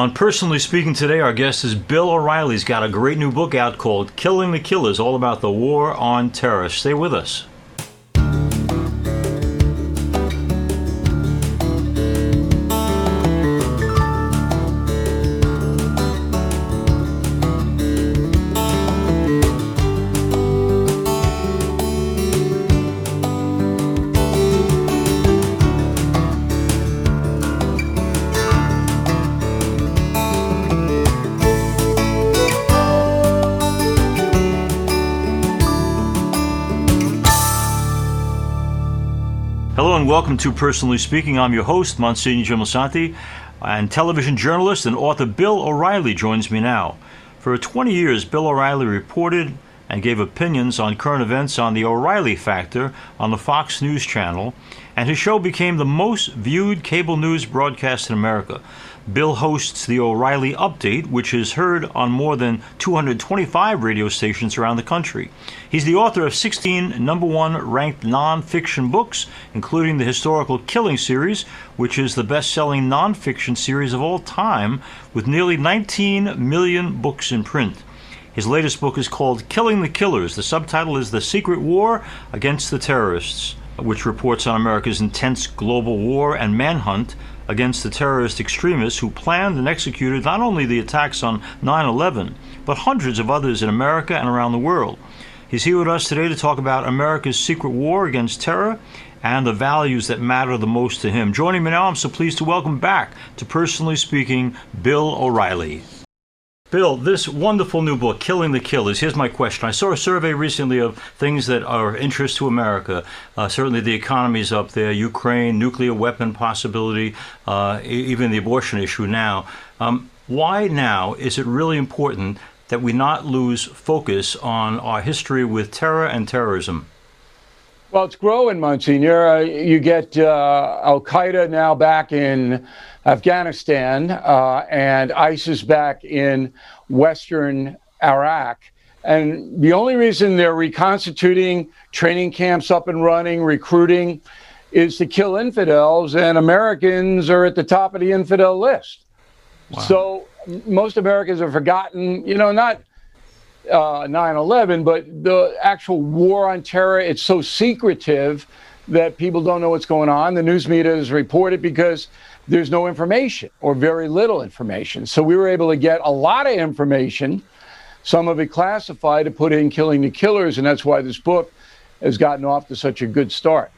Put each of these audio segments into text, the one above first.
On Personally Speaking today, our guest is Bill O'Reilly. He's got a great new book out called Killing the Killers, all about the war on terror. Stay with us. To Personally Speaking. I'm your host, Monsignor Jim Lisante, and television journalist and author Bill O'Reilly joins me now. For 20 years, Bill O'Reilly reported and gave opinions on current events on the O'Reilly Factor on the Fox News Channel, and his show became the most viewed cable news broadcast in America. Bill hosts the O'Reilly Update, which is heard on more than 225 radio stations around the country. He's the author of 16 number one ranked nonfiction books, including the historical Killing series, which is the best selling nonfiction series of all time, with nearly 19 million books in print. His latest book is called Killing the Killers. The subtitle is The Secret War Against the Terrorists, which reports on America's intense global war and manhunt against the terrorist extremists who planned and executed not only the attacks on 9 11, but hundreds of others in America and around the world. He's here with us today to talk about America's secret war against terror and the values that matter the most to him. Joining me now, I'm so pleased to welcome back to Personally Speaking, Bill O'Reilly. Bill, this wonderful new book, Killing the Killers. Here's my question. I saw a survey recently of things that are of interest to America. Uh, certainly, the economy's up there, Ukraine, nuclear weapon possibility, uh, even the abortion issue now. Um, why now is it really important that we not lose focus on our history with terror and terrorism? Well, it's growing, Monsignor. Uh, you get uh, Al Qaeda now back in Afghanistan uh, and ISIS back in Western Iraq. And the only reason they're reconstituting training camps up and running, recruiting, is to kill infidels, and Americans are at the top of the infidel list. Wow. So most Americans have forgotten, you know, not uh, 9 11, but the actual war on terror, it's so secretive that people don't know what's going on. The news media is reported because there's no information or very little information. So we were able to get a lot of information, some of it classified, to put in Killing the Killers, and that's why this book has gotten off to such a good start.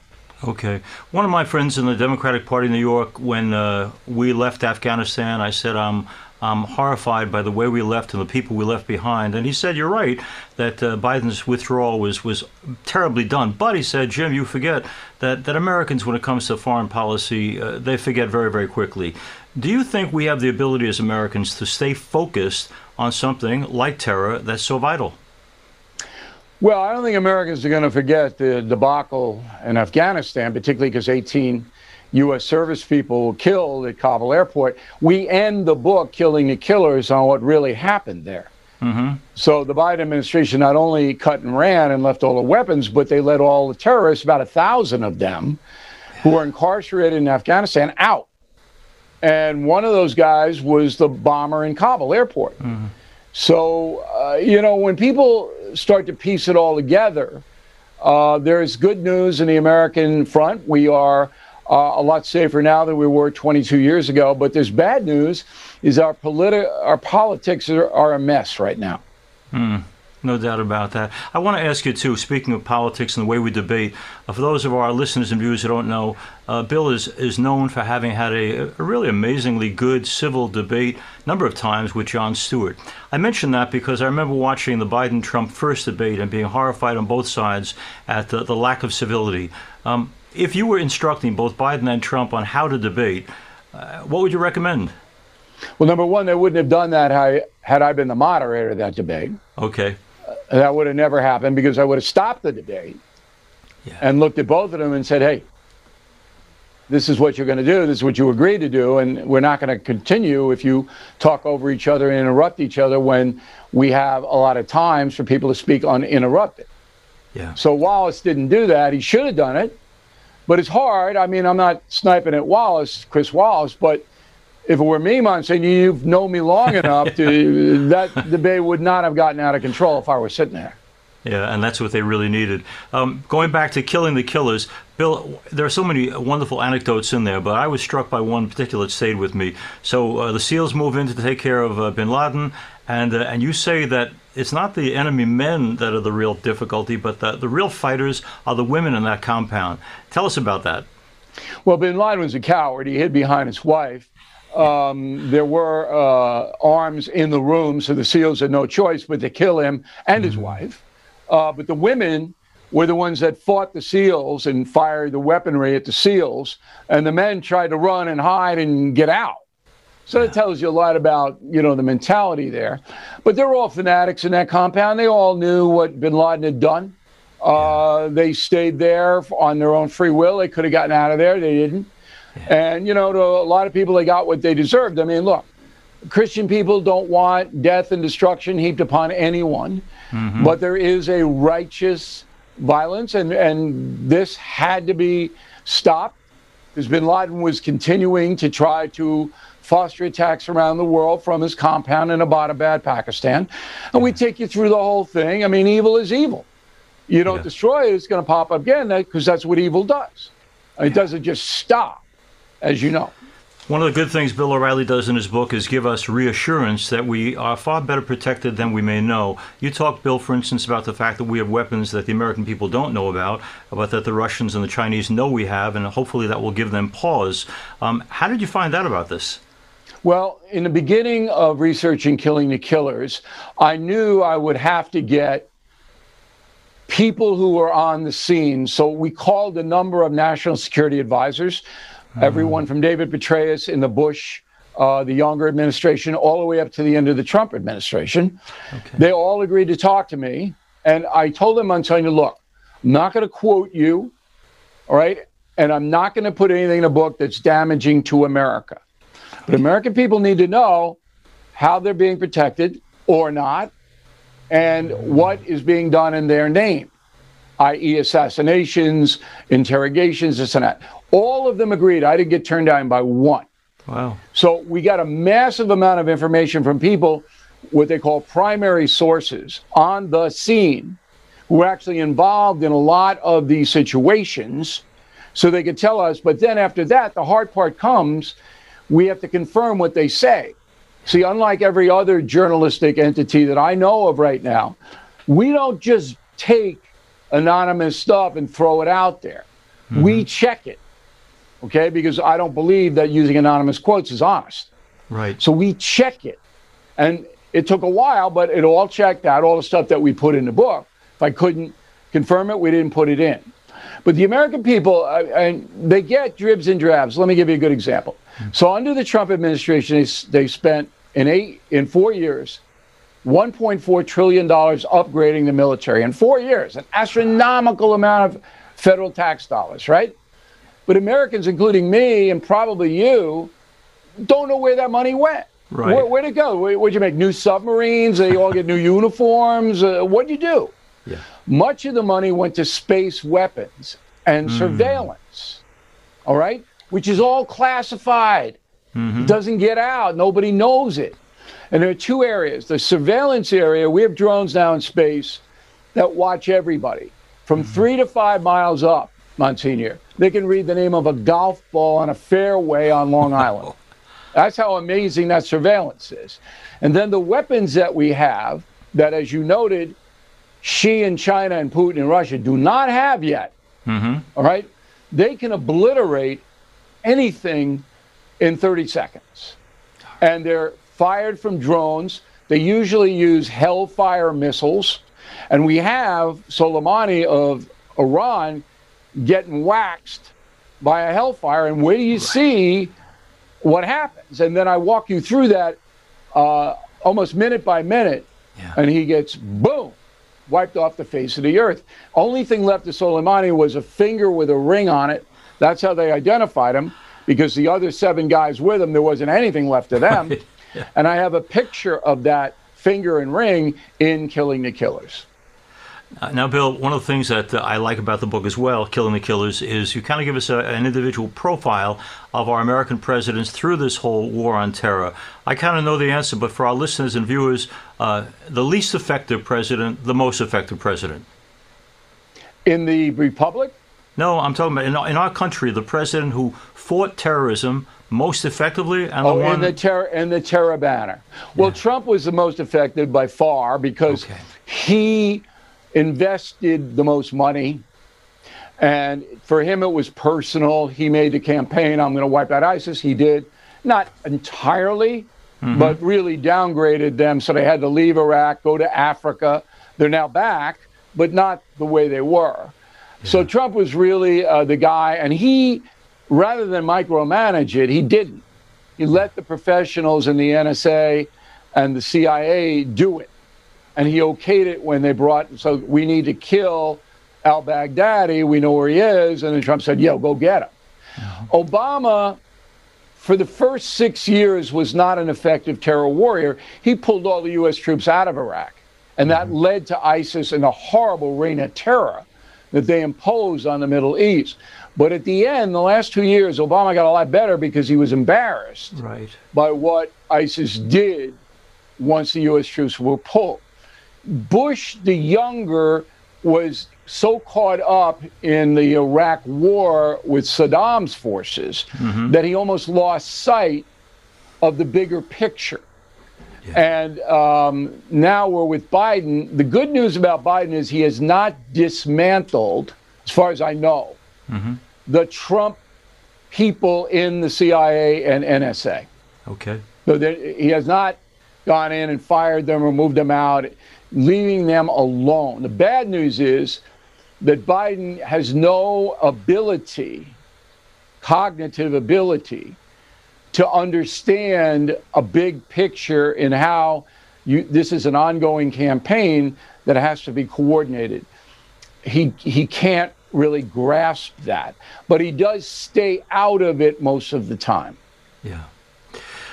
Okay. One of my friends in the Democratic Party in New York, when uh, we left Afghanistan, I said, I'm, I'm horrified by the way we left and the people we left behind. And he said, You're right, that uh, Biden's withdrawal was, was terribly done. But he said, Jim, you forget that, that Americans, when it comes to foreign policy, uh, they forget very, very quickly. Do you think we have the ability as Americans to stay focused on something like terror that's so vital? Well, I don't think Americans are going to forget the debacle in Afghanistan, particularly because 18 U.S. service people were killed at Kabul airport. We end the book, Killing the Killers, on what really happened there. Mm-hmm. So the Biden administration not only cut and ran and left all the weapons, but they let all the terrorists, about a thousand of them, who were incarcerated in Afghanistan, out. And one of those guys was the bomber in Kabul airport. Mm-hmm. So, uh, you know, when people start to piece it all together, uh, there's good news in the American front. We are uh, a lot safer now than we were 22 years ago. But there's bad news: is our politi- our politics are, are a mess right now. Hmm. No doubt about that. I want to ask you too. Speaking of politics and the way we debate, uh, for those of our listeners and viewers who don't know, uh, Bill is is known for having had a, a, really amazingly good civil debate number of times with Jon Stewart. I mention that because I remember watching the Biden-Trump first debate and being horrified on both sides at the, the lack of civility. Um, if you were instructing both Biden and Trump on how to debate, uh, what would you recommend? Well, number one, they wouldn't have done that had I been the moderator of that debate. Okay. That would have never happened because I would have stopped the debate yeah. and looked at both of them and said, hey, this is what you're going to do. This is what you agreed to do. And we're not going to continue if you talk over each other and interrupt each other when we have a lot of times for people to speak uninterrupted. Yeah. So Wallace didn't do that. He should have done it, but it's hard. I mean, I'm not sniping at Wallace, Chris Wallace, but if it were me, Monsignor, you've known me long enough to that debate would not have gotten out of control if I were sitting there. Yeah, and that's what they really needed. Um, going back to killing the killers, Bill, there are so many wonderful anecdotes in there, but I was struck by one particular that stayed with me. So uh, the SEALs move in to take care of uh, bin Laden, and uh, and you say that it's not the enemy men that are the real difficulty, but the, the real fighters are the women in that compound. Tell us about that. Well, bin Laden was a coward. He hid behind his wife. Um, there were uh, arms in the room, so the SEALs had no choice but to kill him and his mm-hmm. wife. Uh, but the women were the ones that fought the SEALs and fired the weaponry at the SEALs, and the men tried to run and hide and get out. So that tells you a lot about you know the mentality there. But they're all fanatics in that compound. They all knew what Bin Laden had done. Uh, they stayed there on their own free will. They could have gotten out of there. They didn't. And you know, to a lot of people, they got what they deserved. I mean, look, Christian people don't want death and destruction heaped upon anyone, mm-hmm. but there is a righteous violence, and, and this had to be stopped because bin Laden was continuing to try to foster attacks around the world from his compound in Abbottabad, Pakistan. And we take you through the whole thing. I mean, evil is evil. You don't yeah. destroy it, it's going to pop up again because that's what evil does. It doesn't just stop, as you know. One of the good things Bill O'Reilly does in his book is give us reassurance that we are far better protected than we may know. You talk, Bill, for instance, about the fact that we have weapons that the American people don't know about, but that the Russians and the Chinese know we have, and hopefully that will give them pause. Um, how did you find out about this? Well, in the beginning of researching Killing the Killers, I knew I would have to get people who were on the scene. So we called a number of national security advisors mm-hmm. everyone from David Petraeus in the Bush, uh, the younger administration, all the way up to the end of the Trump administration. Okay. They all agreed to talk to me. And I told them, I'm telling you, look, I'm not going to quote you, all right? And I'm not going to put anything in a book that's damaging to America. But American people need to know how they're being protected or not, and what is being done in their name, i.e., assassinations, interrogations, this and that. All of them agreed. I didn't get turned down by one. Wow. So we got a massive amount of information from people, what they call primary sources on the scene, who were actually involved in a lot of these situations. So they could tell us. But then after that, the hard part comes. We have to confirm what they say. See, unlike every other journalistic entity that I know of right now, we don't just take anonymous stuff and throw it out there. Mm-hmm. We check it okay? Because I don't believe that using anonymous quotes is honest. Right. So we check it. And it took a while, but it all checked out, all the stuff that we put in the book. If I couldn't confirm it, we didn't put it in. But the American people, uh, and they get dribs and drabs. Let me give you a good example. Mm-hmm. So under the Trump administration, they, they spent in eight in four years, 1.4 trillion dollars upgrading the military in four years, an astronomical amount of federal tax dollars, right? But Americans, including me and probably you, don't know where that money went. Right. Where, where'd it go? Where, would you make new submarines? They all get new uniforms. Uh, what'd you do? Yeah. Much of the money went to space weapons and mm. surveillance. All right, which is all classified. Mm-hmm. Doesn't get out. Nobody knows it. And there are two areas. The surveillance area, we have drones now in space that watch everybody from mm-hmm. three to five miles up. Monsignor. They can read the name of a golf ball on a fairway on Long Island. That's how amazing that surveillance is. And then the weapons that we have, that as you noted, Xi and China and Putin and Russia do not have yet. Mm-hmm. All right? They can obliterate anything in 30 seconds. And they're fired from drones. They usually use Hellfire missiles. And we have Soleimani of Iran getting waxed by a hellfire. And where do you right. see what happens? And then I walk you through that uh, almost minute by minute, yeah. and he gets boom, wiped off the face of the earth. Only thing left of Soleimani was a finger with a ring on it. That's how they identified him, because the other seven guys with him, there wasn't anything left of them. Right. Yeah. And I have a picture of that finger and ring in Killing the Killers. Uh, now, Bill, one of the things that uh, I like about the book as well, Killing the Killers, is you kind of give us a, an individual profile of our American presidents through this whole war on terror. I kind of know the answer, but for our listeners and viewers, uh, the least effective president, the most effective president. In the Republic? No, I'm talking about in, in our country, the president who fought terrorism most effectively and oh, the one the terror in the terror banner. Well, Yeah. Trump was the most effective by far because Okay. he invested the most money. And for him, it was personal. He made the campaign, I'm going to wipe out ISIS. He did. Not entirely, but really downgraded them. So they had to leave Iraq, go to Africa. They're now back, but not the way they were. So Trump was really uh, the guy, and he, rather than micromanage it, he didn't. He let the professionals in the NSA and the CIA do it. And he okayed it when they brought, so we need to kill al Baghdadi. We know where he is. And then Trump said, yo, go get him. Obama, for the first six years, was not an effective terror warrior. He pulled all the U.S. troops out of Iraq. And that mm-hmm. led to ISIS and a horrible reign of terror that they imposed on the Middle East. But at the end, the last two years, Obama got a lot better because he was embarrassed right. by what ISIS did once the U.S. troops were pulled. Bush the younger was so caught up in the Iraq war with Saddam's forces that he almost lost sight of the bigger picture. And um, now we're with Biden. The good news about Biden is he has not dismantled, as far as I know, Mm-hmm. the Trump people in the CIA and NSA. Okay. So he has not gone in and fired them or moved them out, leaving them alone. The bad news is that Biden has no ability, cognitive ability, to understand a big picture in how you, this is an ongoing campaign that has to be coordinated. He, he can't really grasp that, but he does stay out of it most of the time. Yeah.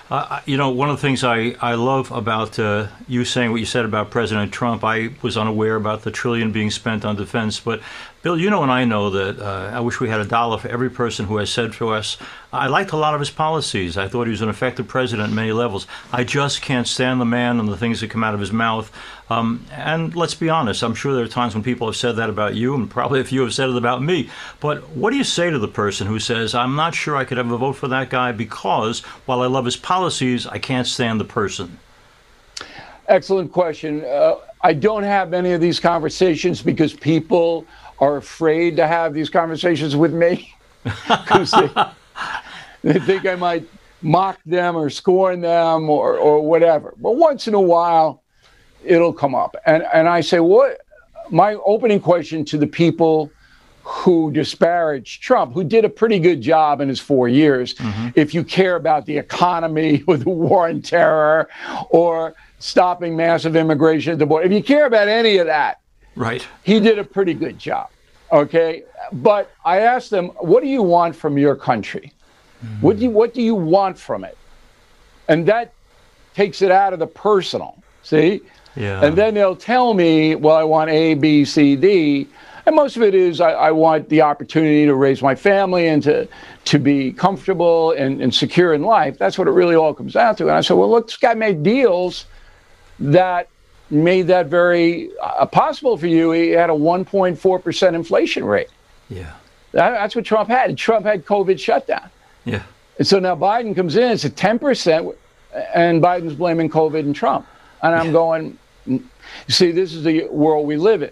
Uh, you know, one of the things I, I love about uh, you saying what you said about President Trump, I was unaware about the trillion being spent on defense. But, Bill, you know and I know that uh, I wish we had a dollar for every person who has said to us, I liked a lot of his policies. I thought he was an effective president at many levels. I just can't stand the man and the things that come out of his mouth. Um, and let's be honest, I'm sure there are times when people have said that about you, and probably a few have said it about me. But what do you say to the person who says, I'm not sure I could ever vote for that guy because while I love his policies, I can't stand the person? Excellent question. Uh, I don't have many of these conversations because people are afraid to have these conversations with me because they, they think I might mock them or scorn them or, or whatever. But once in a while, it'll come up. And, and I say, what? My opening question to the people who disparage Trump, who did a pretty good job in his four years, mm-hmm. if you care about the economy or the war on terror or stopping massive immigration at the border, if you care about any of that, Right. he did a pretty good job. Okay. But I asked them, what do you want from your country? Hmm. What do you what do you want from it? And that takes it out of the personal. See? Yeah. And then they'll tell me, well, I want A, B, C, D. And most of it is I, I want the opportunity to raise my family and to, to be comfortable and, and secure in life. That's what it really all comes down to. And I said, well, look, this guy made deals that made that very uh, possible for you. He had a 1.4% inflation rate. yeah. That, that's what Trump had. Trump had COVID shutdown. Yeah. And so now Biden comes in, it's a 10%, and Biden's blaming COVID and Trump. And I'm going, "Mm, you see, this is the world we live in.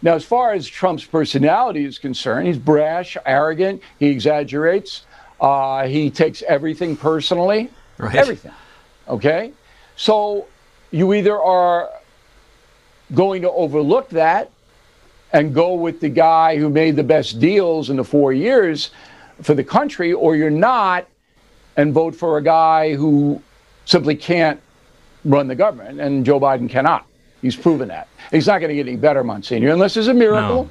Now, as far as Trump's personality is concerned, he's brash, arrogant, he exaggerates, uh, he takes everything personally, Right. everything. Okay? So you either are going to overlook that and go with the guy who made the best deals in the four years for the country, or you're not and vote for a guy who simply can't run the government. And Joe Biden cannot. He's proven that. He's not going to get any better, Monsignor, unless there's a miracle.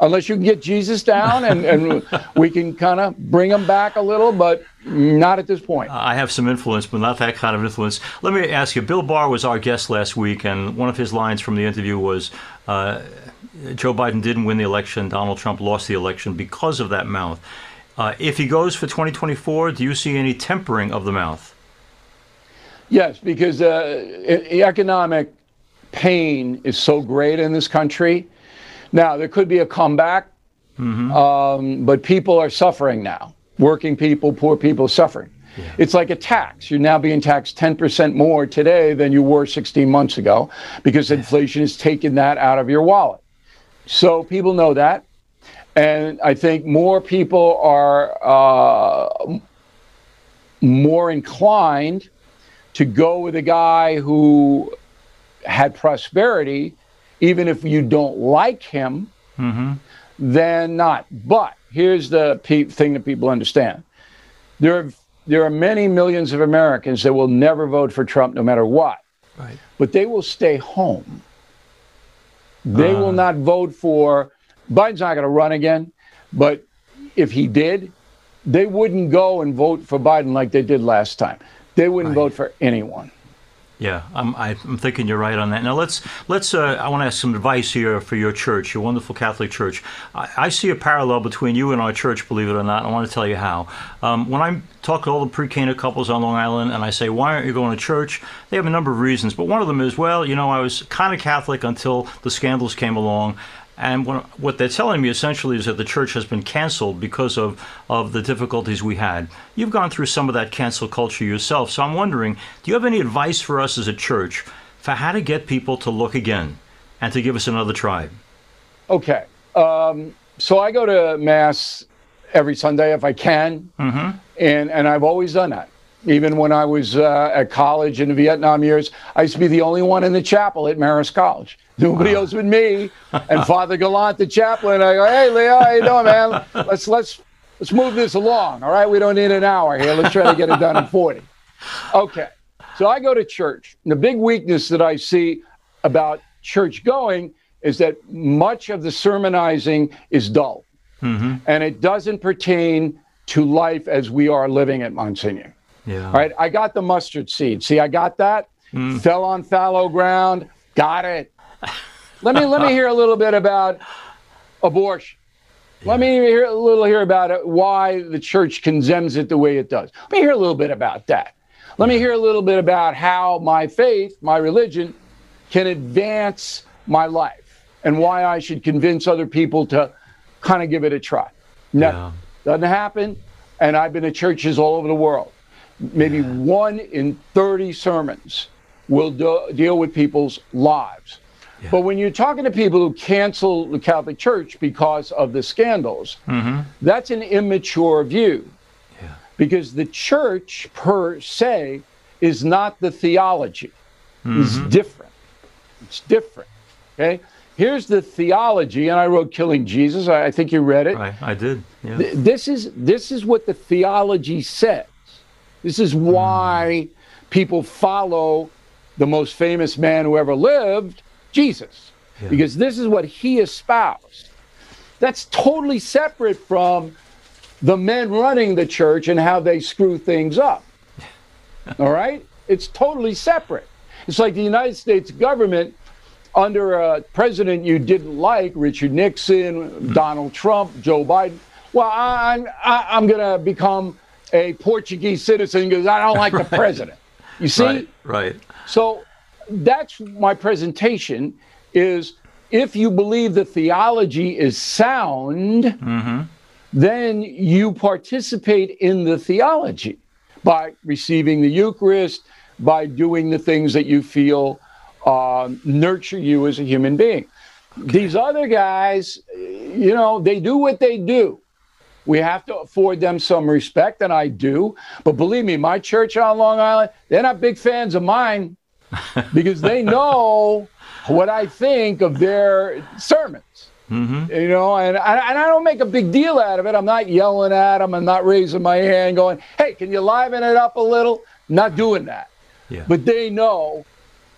Unless you can get Jesus down and, and we can kind of bring him back a little, but not at this point. I have some influence, but not that kind of influence. Let me ask you Bill Barr was our guest last week, and one of his lines from the interview was uh, Joe Biden didn't win the election, Donald Trump lost the election because of that mouth. Uh, if he goes for 2024, do you see any tempering of the mouth? Yes, because uh, economic pain is so great in this country. Now, there could be a comeback, mm-hmm. um, but people are suffering now. Working people, poor people suffering. Yeah. It's like a tax. You're now being taxed 10% more today than you were 16 months ago because inflation has taken that out of your wallet. So people know that. And I think more people are uh, more inclined to go with a guy who had prosperity, even if you don't like him, mm-hmm. than not. But here's the pe- thing that people understand: there are there are many millions of Americans that will never vote for Trump, no matter what. Right. But they will stay home. They uh. will not vote for Biden's not going to run again, but if he did, they wouldn't go and vote for Biden like they did last time. They wouldn't right. vote for anyone. Yeah, I'm, I'm thinking you're right on that. Now let's let's. Uh, I want to ask some advice here for your church, your wonderful Catholic church. I, I, see a parallel between you and our church, believe it or not. I want to tell you how. Um, when I talk to all the pre-Cana couples on Long Island, and I say, "Why aren't you going to church?" They have a number of reasons, but one of them is, well, you know, I was kind of Catholic until the scandals came along, and what they're telling me essentially is that the church has been canceled because of, of the difficulties we had. You've gone through some of that cancel culture yourself, so I'm wondering do you have any advice for us as a church for how to get people to look again and to give us another try? Okay. Um, so I go to Mass every Sunday if I can, mm-hmm. and, and I've always done that. Even when I was uh, at college in the Vietnam years, I used to be the only one in the chapel at Marist College. Nobody else but me. And Father Gallant, the chaplain, I go, hey, Leo, how you doing, man? Let's let's let's move this along. All right, we don't need an hour here. Let's try to get it done in 40. Okay. So I go to church. And the big weakness that I see about church going is that much of the sermonizing is dull. Mm-hmm. And it doesn't pertain to life as we are living at Monsignor. Yeah. All right. I got the mustard seed. See, I got that. Mm. Fell on fallow ground. Got it let me let me hear a little bit about abortion. Yeah. Let me hear a little here about it, why the church condemns it the way it does. Let me hear a little bit about that. Let yeah. me hear a little bit about how my faith, my religion, can advance my life and why I should convince other people to kind of give it a try. No, yeah. doesn't happen. And I've been to churches all over the world. Maybe one in 30 sermons will do, deal with people's lives. But when you're talking to people who cancel the Catholic Church because of the scandals, mm-hmm. that's an immature view. Yeah. Because the church per se is not the theology. Mm-hmm. It's different. It's different. Okay? Here's the theology, and I wrote Killing Jesus. I, I think you read it. I, I did. Yeah. Th- this is this is what the theology says. This is why mm. people follow the most famous man who ever lived Jesus, yeah. because this is what he espoused. That's totally separate from the men running the church and how they screw things up. All right? It's totally separate. It's like the United States government under a president you didn't like, Richard Nixon, mm-hmm. Donald Trump, Joe Biden. Well, I'm, I'm going to become a Portuguese citizen because I don't like the president. You see? Right, right. So that's my presentation is if you believe the theology is sound, mm-hmm. then you participate in the theology by receiving the Eucharist, by doing the things that you feel uh, nurture you as a human being. Okay. These other guys, you know, they do what they do. We have to afford them some respect, and I do. But believe me, my church on Long Island, they're not big fans of mine because they know what I think of their sermons. Mm-hmm. You know, and, and I don't make a big deal out of it. I'm not yelling at them. I'm not raising my hand going, hey, can you liven it up a little? Not doing that. Yeah. But they know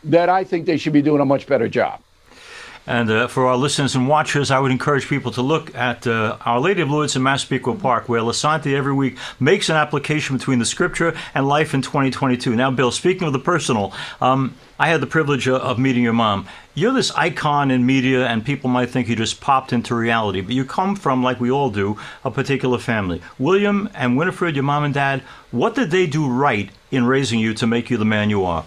that I think they should be doing a much better job. And uh, for our listeners and watchers, I would encourage people to look at uh, Our Lady of Lourdes in Massapequa Park, where Lisante every week makes an application between the scripture and life in 2022. Now, Bill, speaking of the personal, um, I had the privilege of meeting your mom. You're this icon in media, and people might think you just popped into reality, but you come from, like we all do, a particular family. William and Winifred, your mom and dad, what did they do right in raising you to make you the man you are?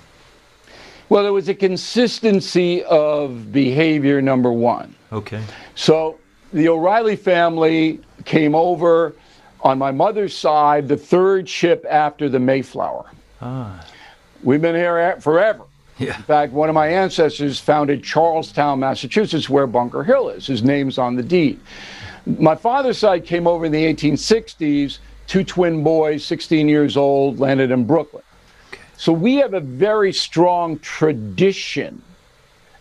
Well, there was a consistency of behavior, number one. Okay. So the O'Reilly family came over on my mother's side, the third ship after the Mayflower. Ah. We've been here forever. Yeah. In fact, one of my ancestors founded Charlestown, Massachusetts, where Bunker Hill is. His name's on the deed. My father's side came over in the 1860s, two twin boys, 16 years old, landed in Brooklyn. So we have a very strong tradition,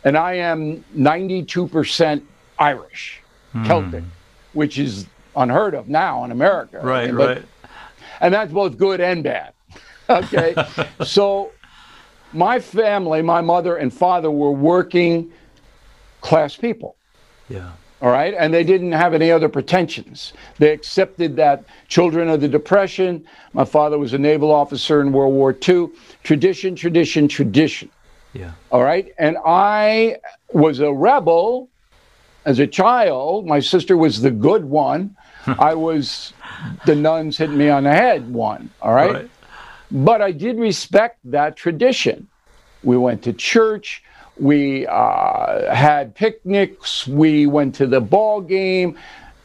and I am 92% Irish, mm. Celtic, which is unheard of now in America. Right, but, right. And that's both good and bad. Okay. so my family, my mother and father were working class people. Yeah. All right. And they didn't have any other pretensions. They accepted that children of the Depression, my father was a naval officer in World War II, tradition, tradition, tradition. Yeah. All right. And I was a rebel as a child. My sister was the good one. I was the nuns hitting me on the head one. All right? right. But I did respect that tradition. We went to church. We uh, had picnics. We went to the ball game.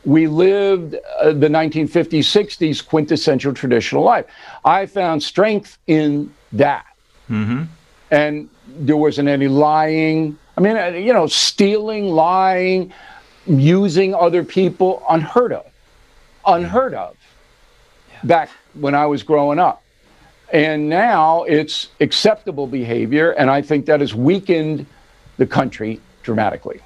We lived uh, the 1950s, 60s quintessential traditional life. I found strength in that. Mm-hmm. And there wasn't any lying. I mean, uh, you know, stealing, lying, using other people, unheard of. Unheard of yeah. back when I was growing up. And now it's acceptable behavior, and I think that has weakened the country dramatically.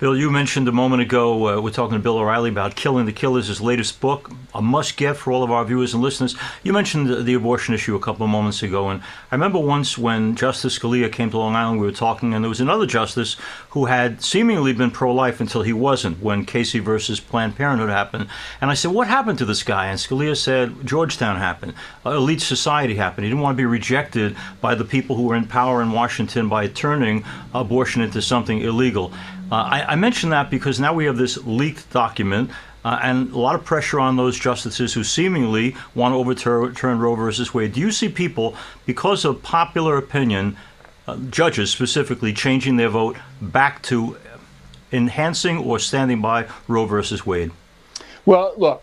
Bill, you mentioned a moment ago, uh, we're talking to Bill O'Reilly about Killing the Killers, his latest book, a must get for all of our viewers and listeners. You mentioned the, the, abortion issue a couple of moments ago, and I remember once when Justice Scalia came to Long Island, we were talking, and there was another justice who had seemingly been pro life until he wasn't when Casey versus Planned Parenthood happened. And I said, What happened to this guy? And Scalia said, Georgetown happened, elite society happened. He didn't want to be rejected by the people who were in power in Washington by turning abortion into something illegal. Uh, I, I mention that because now we have this leaked document uh, and a lot of pressure on those justices who seemingly want to overturn Roe versus Wade. Do you see people, because of popular opinion, uh, judges specifically, changing their vote back to enhancing or standing by Roe versus Wade? Well, look,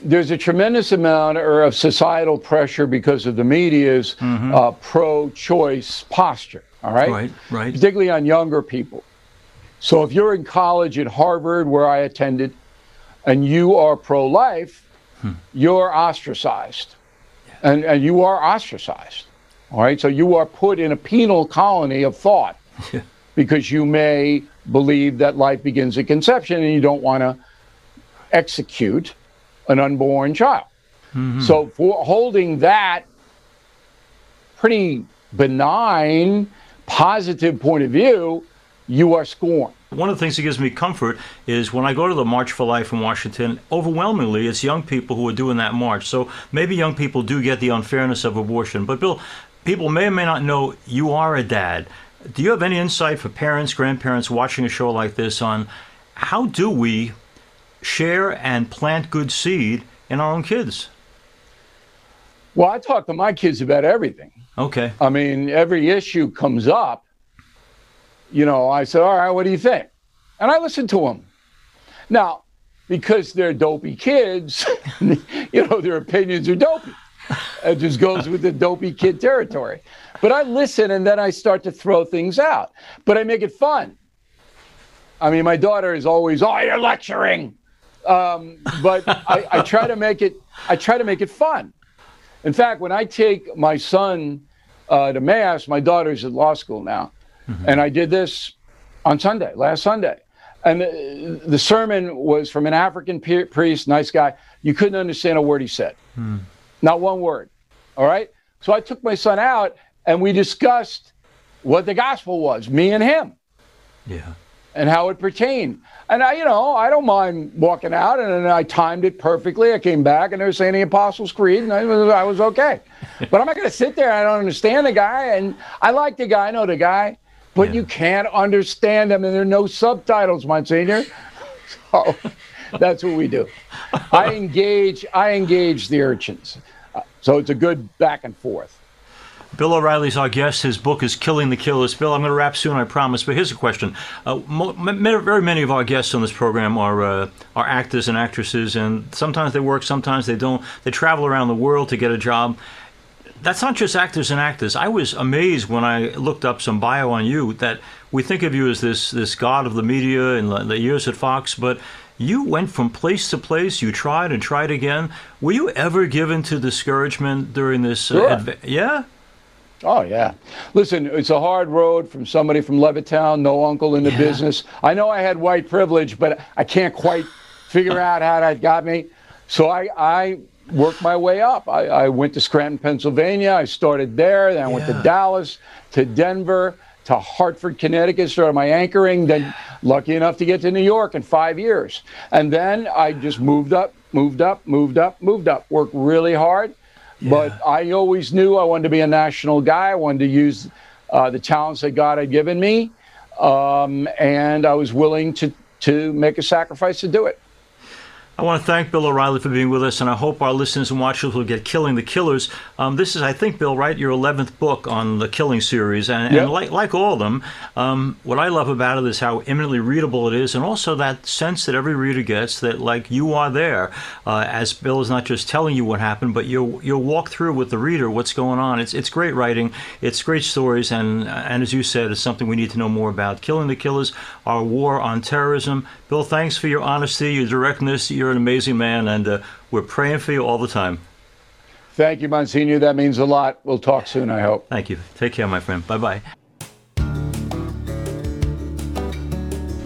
there's a tremendous amount of societal pressure because of the media's mm-hmm. uh, pro choice posture, all right? Right, right. Particularly on younger people. So if you're in college at Harvard, where I attended, and you are pro life, hmm. you're ostracized. Yeah. And, and you are ostracized. All right. So you are put in a penal colony of thought because you may believe that life begins at conception and you don't want to execute an unborn child. Mm-hmm. So for holding that pretty benign, positive point of view, you are scorned. One of the things that gives me comfort is when I go to the March for Life in Washington, overwhelmingly it's young people who are doing that march. So maybe young people do get the unfairness of abortion. But Bill, people may or may not know you are a dad. Do you have any insight for parents, grandparents watching a show like this on how do we share and plant good seed in our own kids? Well, I talk to my kids about everything. Okay. I mean, every issue comes up you know, I said, all right, what do you think? And I listened to them. Now, because they're dopey kids, you know, their opinions are dopey. It just goes with the dopey kid territory. But I listen and then I start to throw things out. But I make it fun. I mean, my daughter is always, oh, you're lecturing. Um, but I, I try to make it. I try to make it fun. In fact, when I take my son uh, to mass, my daughter's at law school now. Mm-hmm. And I did this on Sunday, last Sunday. And the, the sermon was from an African priest, nice guy. You couldn't understand a word he said, mm. not one word. All right. So I took my son out and we discussed what the gospel was, me and him. Yeah. And how it pertained. And I, you know, I don't mind walking out, and, and I timed it perfectly. I came back, and they were saying the Apostles' Creed, and I was, I was okay. but I'm not going to sit there. I don't understand the guy, and I like the guy. I know the guy, but yeah. you can't understand them, and there are no subtitles, Monsignor. So that's what we do. I engage. I engage the urchins. Uh, so it's a good back and forth. Bill O'Reilly's our guest. His book is Killing the Killers. Bill, I'm going to wrap soon, I promise. But here's a question: uh, mo- Very many of our guests on this program are uh, are actors and actresses, and sometimes they work, sometimes they don't. They travel around the world to get a job. That's not just actors and actors. I was amazed when I looked up some bio on you that we think of you as this this god of the media in the years at Fox, but you went from place to place. You tried and tried again. Were you ever given to discouragement during this? Uh, sure. adva- yeah. Oh yeah. Listen, it's a hard road from somebody from Levittown, no uncle in the yeah. business. I know I had white privilege, but I can't quite figure out how that got me. So I, I worked my way up. I, I went to Scranton, Pennsylvania. I started there. Then I yeah. went to Dallas, to Denver, to Hartford, Connecticut. Started my anchoring. Then lucky enough to get to New York in five years. And then I just moved up, moved up, moved up, moved up. Worked really hard. Yeah. But I always knew I wanted to be a national guy. I wanted to use uh, the talents that God had given me. Um, and I was willing to, to make a sacrifice to do it. I want to thank Bill O'Reilly for being with us, and I hope our listeners and watchers will get Killing the Killers. Um, this is, I think, Bill, right, your 11th book on the Killing series. And, yep. and like, like all of them, um, what I love about it is how eminently readable it is, and also that sense that every reader gets that, like, you are there, uh, as Bill is not just telling you what happened, but you'll, you'll walk through with the reader what's going on. It's, it's great writing, it's great stories, and, and as you said, it's something we need to know more about. Killing the Killers, our war on terrorism. Bill, thanks for your honesty, your directness, your you're an amazing man, and uh, we're praying for you all the time. Thank you, Monsignor. That means a lot. We'll talk soon, I hope. Thank you. Take care, my friend. Bye bye.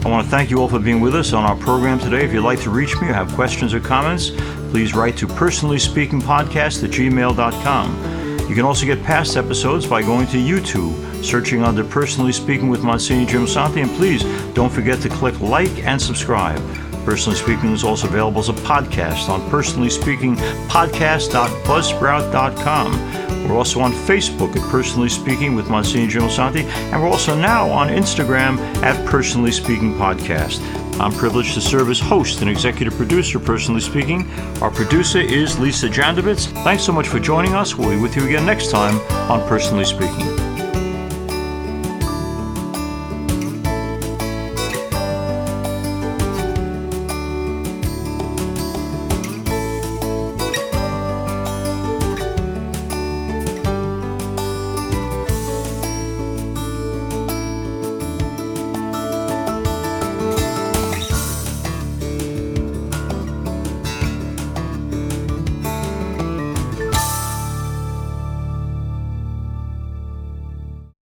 I want to thank you all for being with us on our program today. If you'd like to reach me or have questions or comments, please write to personallyspeakingpodcast at gmail.com. You can also get past episodes by going to YouTube, searching under Personally Speaking with Monsignor Jim Santi, and please don't forget to click like and subscribe. Personally Speaking is also available as a podcast on Personally Speaking podcast.buzzsprout.com. We're also on Facebook at Personally Speaking with Monsignor Santi, and we're also now on Instagram at Personally Speaking Podcast. I'm privileged to serve as host and executive producer, Personally Speaking. Our producer is Lisa Jandovitz. Thanks so much for joining us. We'll be with you again next time on Personally Speaking.